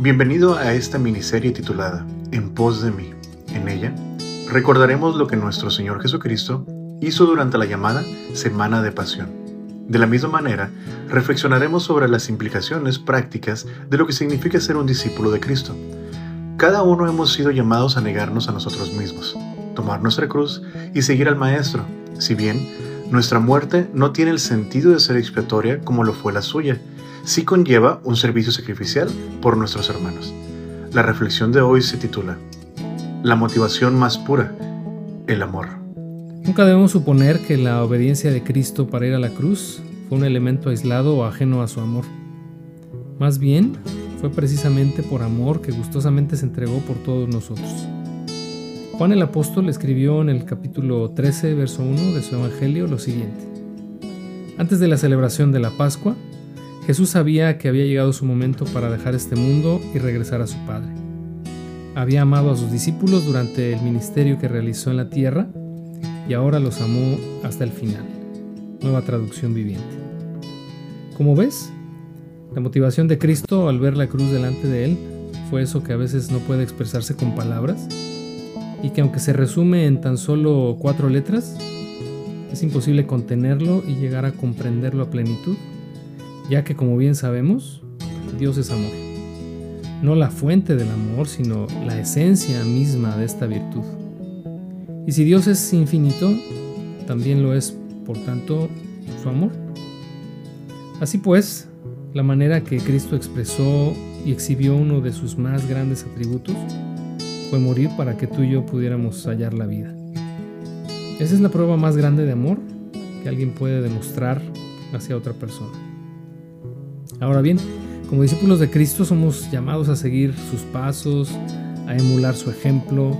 Bienvenido a esta miniserie titulada En pos de mí. En ella recordaremos lo que nuestro Señor Jesucristo hizo durante la llamada Semana de Pasión. De la misma manera, reflexionaremos sobre las implicaciones prácticas de lo que significa ser un discípulo de Cristo. Cada uno hemos sido llamados a negarnos a nosotros mismos, tomar nuestra cruz y seguir al Maestro, si bien nuestra muerte no tiene el sentido de ser expiatoria como lo fue la suya, sí conlleva un servicio sacrificial por nuestros hermanos. La reflexión de hoy se titula La motivación más pura, el amor. Nunca debemos suponer que la obediencia de Cristo para ir a la cruz fue un elemento aislado o ajeno a su amor. Más bien, fue precisamente por amor que gustosamente se entregó por todos nosotros. Juan el apóstol escribió en el capítulo 13, verso 1 de su Evangelio lo siguiente. Antes de la celebración de la Pascua, Jesús sabía que había llegado su momento para dejar este mundo y regresar a su Padre. Había amado a sus discípulos durante el ministerio que realizó en la tierra y ahora los amó hasta el final. Nueva traducción viviente. Como ves, la motivación de Cristo al ver la cruz delante de él fue eso que a veces no puede expresarse con palabras y que aunque se resume en tan solo cuatro letras, es imposible contenerlo y llegar a comprenderlo a plenitud, ya que como bien sabemos, Dios es amor. No la fuente del amor, sino la esencia misma de esta virtud. Y si Dios es infinito, también lo es, por tanto, su amor. Así pues, la manera que Cristo expresó y exhibió uno de sus más grandes atributos fue morir para que tú y yo pudiéramos hallar la vida. Esa es la prueba más grande de amor que alguien puede demostrar hacia otra persona. Ahora bien, como discípulos de Cristo somos llamados a seguir sus pasos, a emular su ejemplo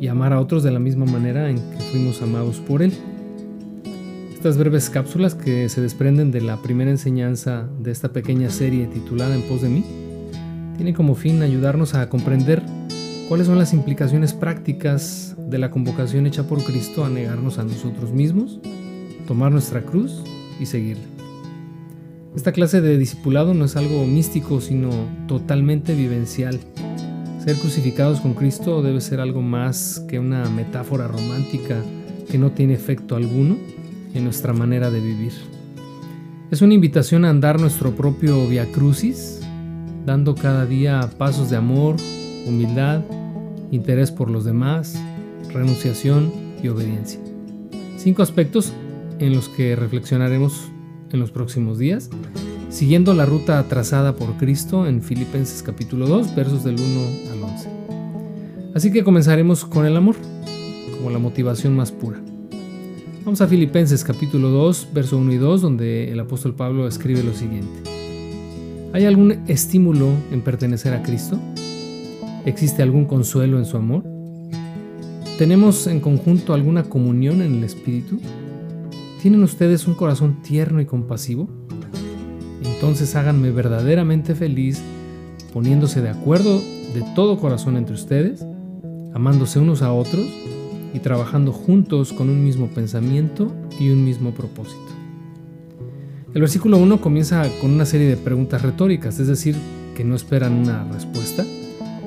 y amar a otros de la misma manera en que fuimos amados por Él. Estas breves cápsulas que se desprenden de la primera enseñanza de esta pequeña serie titulada En pos de mí, tienen como fin ayudarnos a comprender ¿Cuáles son las implicaciones prácticas de la convocación hecha por Cristo a negarnos a nosotros mismos, tomar nuestra cruz y seguirle? Esta clase de discipulado no es algo místico, sino totalmente vivencial. Ser crucificados con Cristo debe ser algo más que una metáfora romántica que no tiene efecto alguno en nuestra manera de vivir. Es una invitación a andar nuestro propio via crucis, dando cada día pasos de amor, humildad interés por los demás, renunciación y obediencia. Cinco aspectos en los que reflexionaremos en los próximos días, siguiendo la ruta trazada por Cristo en Filipenses capítulo 2, versos del 1 al 11. Así que comenzaremos con el amor, como la motivación más pura. Vamos a Filipenses capítulo 2, verso 1 y 2, donde el apóstol Pablo escribe lo siguiente. ¿Hay algún estímulo en pertenecer a Cristo? ¿Existe algún consuelo en su amor? ¿Tenemos en conjunto alguna comunión en el Espíritu? ¿Tienen ustedes un corazón tierno y compasivo? Entonces háganme verdaderamente feliz poniéndose de acuerdo de todo corazón entre ustedes, amándose unos a otros y trabajando juntos con un mismo pensamiento y un mismo propósito. El versículo 1 comienza con una serie de preguntas retóricas, es decir, que no esperan una respuesta,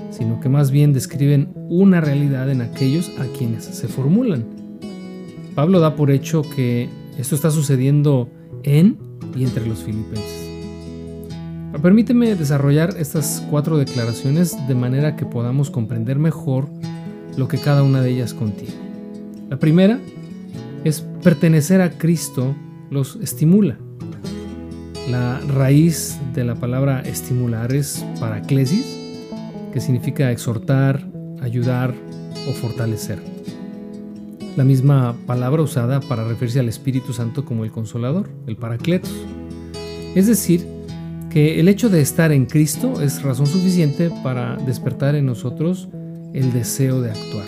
sino que más bien describen una realidad en aquellos a quienes se formulan. Pablo da por hecho que esto está sucediendo en y entre los filipenses. Permíteme desarrollar estas cuatro declaraciones de manera que podamos comprender mejor lo que cada una de ellas contiene. La primera es pertenecer a Cristo los estimula. La raíz de la palabra estimular es paraclesis, que significa exhortar, ayudar o fortalecer. La misma palabra usada para referirse al Espíritu Santo como el consolador, el paracletos. Es decir, que el hecho de estar en Cristo es razón suficiente para despertar en nosotros el deseo de actuar.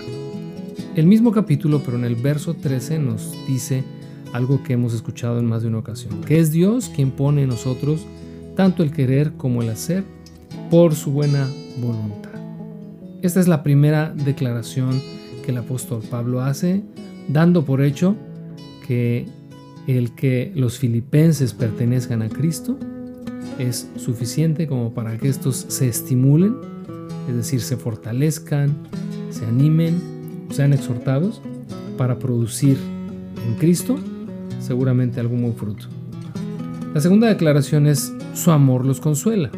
El mismo capítulo, pero en el verso 13 nos dice algo que hemos escuchado en más de una ocasión, que es Dios quien pone en nosotros tanto el querer como el hacer por su buena voluntad. Esta es la primera declaración que el apóstol Pablo hace, dando por hecho que el que los filipenses pertenezcan a Cristo es suficiente como para que estos se estimulen, es decir, se fortalezcan, se animen, sean exhortados para producir en Cristo seguramente algún buen fruto. La segunda declaración es su amor los consuela.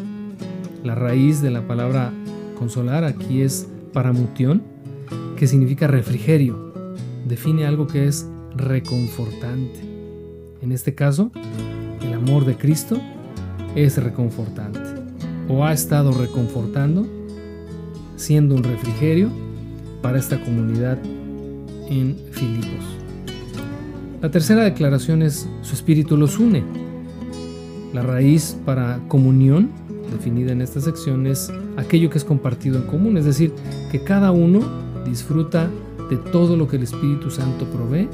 La raíz de la palabra consolar aquí es paramutión, que significa refrigerio. Define algo que es reconfortante. En este caso, el amor de Cristo es reconfortante o ha estado reconfortando, siendo un refrigerio para esta comunidad en Filipos. La tercera declaración es su espíritu los une. La raíz para comunión, definida en esta sección, es aquello que es compartido en común, es decir, que cada uno disfruta de todo lo que el Espíritu Santo provee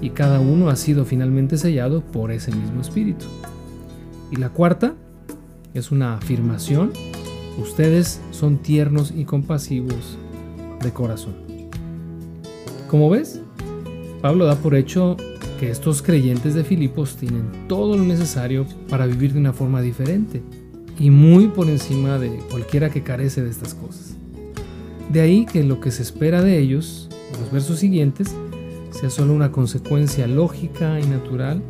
y cada uno ha sido finalmente sellado por ese mismo Espíritu. Y la cuarta es una afirmación, ustedes son tiernos y compasivos de corazón. Como ves, Pablo da por hecho que estos creyentes de Filipos tienen todo lo necesario para vivir de una forma diferente y muy por encima de cualquiera que carece de estas cosas. De ahí que lo que se espera de ellos, en los versos siguientes, sea solo una consecuencia lógica y natural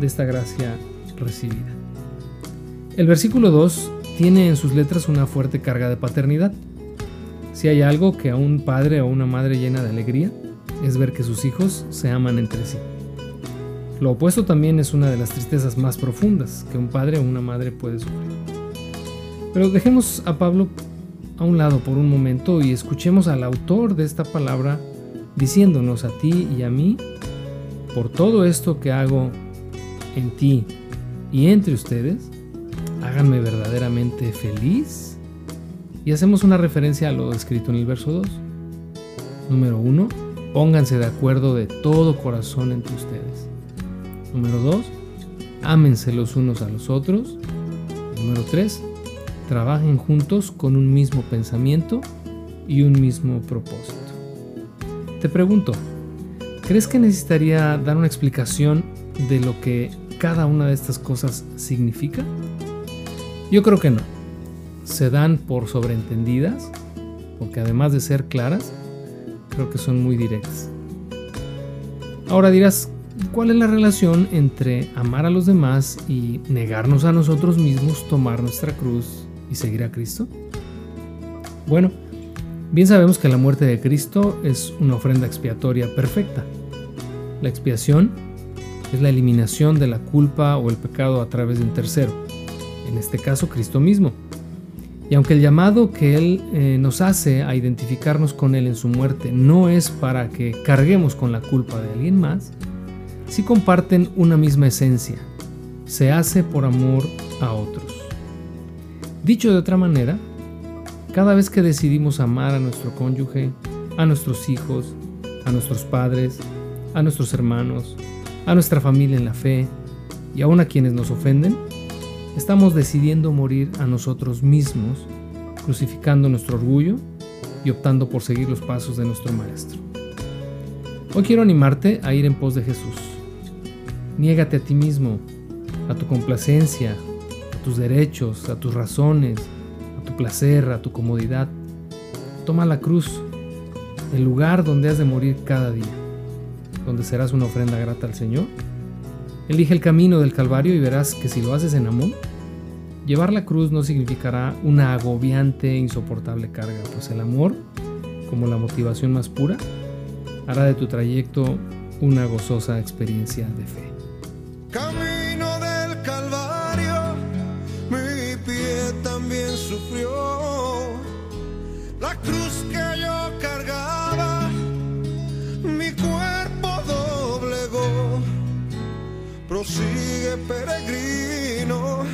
de esta gracia recibida. El versículo 2 tiene en sus letras una fuerte carga de paternidad. Si hay algo que a un padre o una madre llena de alegría, es ver que sus hijos se aman entre sí. Lo opuesto también es una de las tristezas más profundas que un padre o una madre puede sufrir. Pero dejemos a Pablo a un lado por un momento y escuchemos al autor de esta palabra diciéndonos a ti y a mí, por todo esto que hago en ti y entre ustedes, háganme verdaderamente feliz. Y hacemos una referencia a lo escrito en el verso 2. Número 1. Pónganse de acuerdo de todo corazón entre ustedes. Número 2. Ámense los unos a los otros. Número 3 trabajen juntos con un mismo pensamiento y un mismo propósito. Te pregunto, ¿crees que necesitaría dar una explicación de lo que cada una de estas cosas significa? Yo creo que no. Se dan por sobreentendidas, porque además de ser claras, creo que son muy directas. Ahora dirás, ¿cuál es la relación entre amar a los demás y negarnos a nosotros mismos, tomar nuestra cruz y seguir a Cristo? Bueno, bien sabemos que la muerte de Cristo es una ofrenda expiatoria perfecta. La expiación es la eliminación de la culpa o el pecado a través de un tercero, en este caso Cristo mismo. Y aunque el llamado que Él eh, nos hace a identificarnos con Él en su muerte no es para que carguemos con la culpa de alguien más, sí comparten una misma esencia. Se hace por amor a otros. Dicho de otra manera, cada vez que decidimos amar a nuestro cónyuge, a nuestros hijos, a nuestros padres, a nuestros hermanos, a nuestra familia en la fe y aún a quienes nos ofenden, estamos decidiendo morir a nosotros mismos, crucificando nuestro orgullo y optando por seguir los pasos de nuestro Maestro. Hoy quiero animarte a ir en pos de Jesús. Niégate a ti mismo, a tu complacencia, tus derechos, a tus razones, a tu placer, a tu comodidad. Toma la cruz, el lugar donde has de morir cada día, donde serás una ofrenda grata al Señor. Elige el camino del Calvario y verás que si lo haces en amor, llevar la cruz no significará una agobiante e insoportable carga, pues el amor, como la motivación más pura, hará de tu trayecto una gozosa experiencia de fe. La cruz que yo cargaba, mi cuerpo doblegó, prosigue peregrino,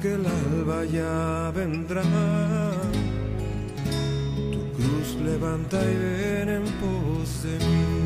que el alba ya vendrá. Tu cruz levanta y ven en pos de mí.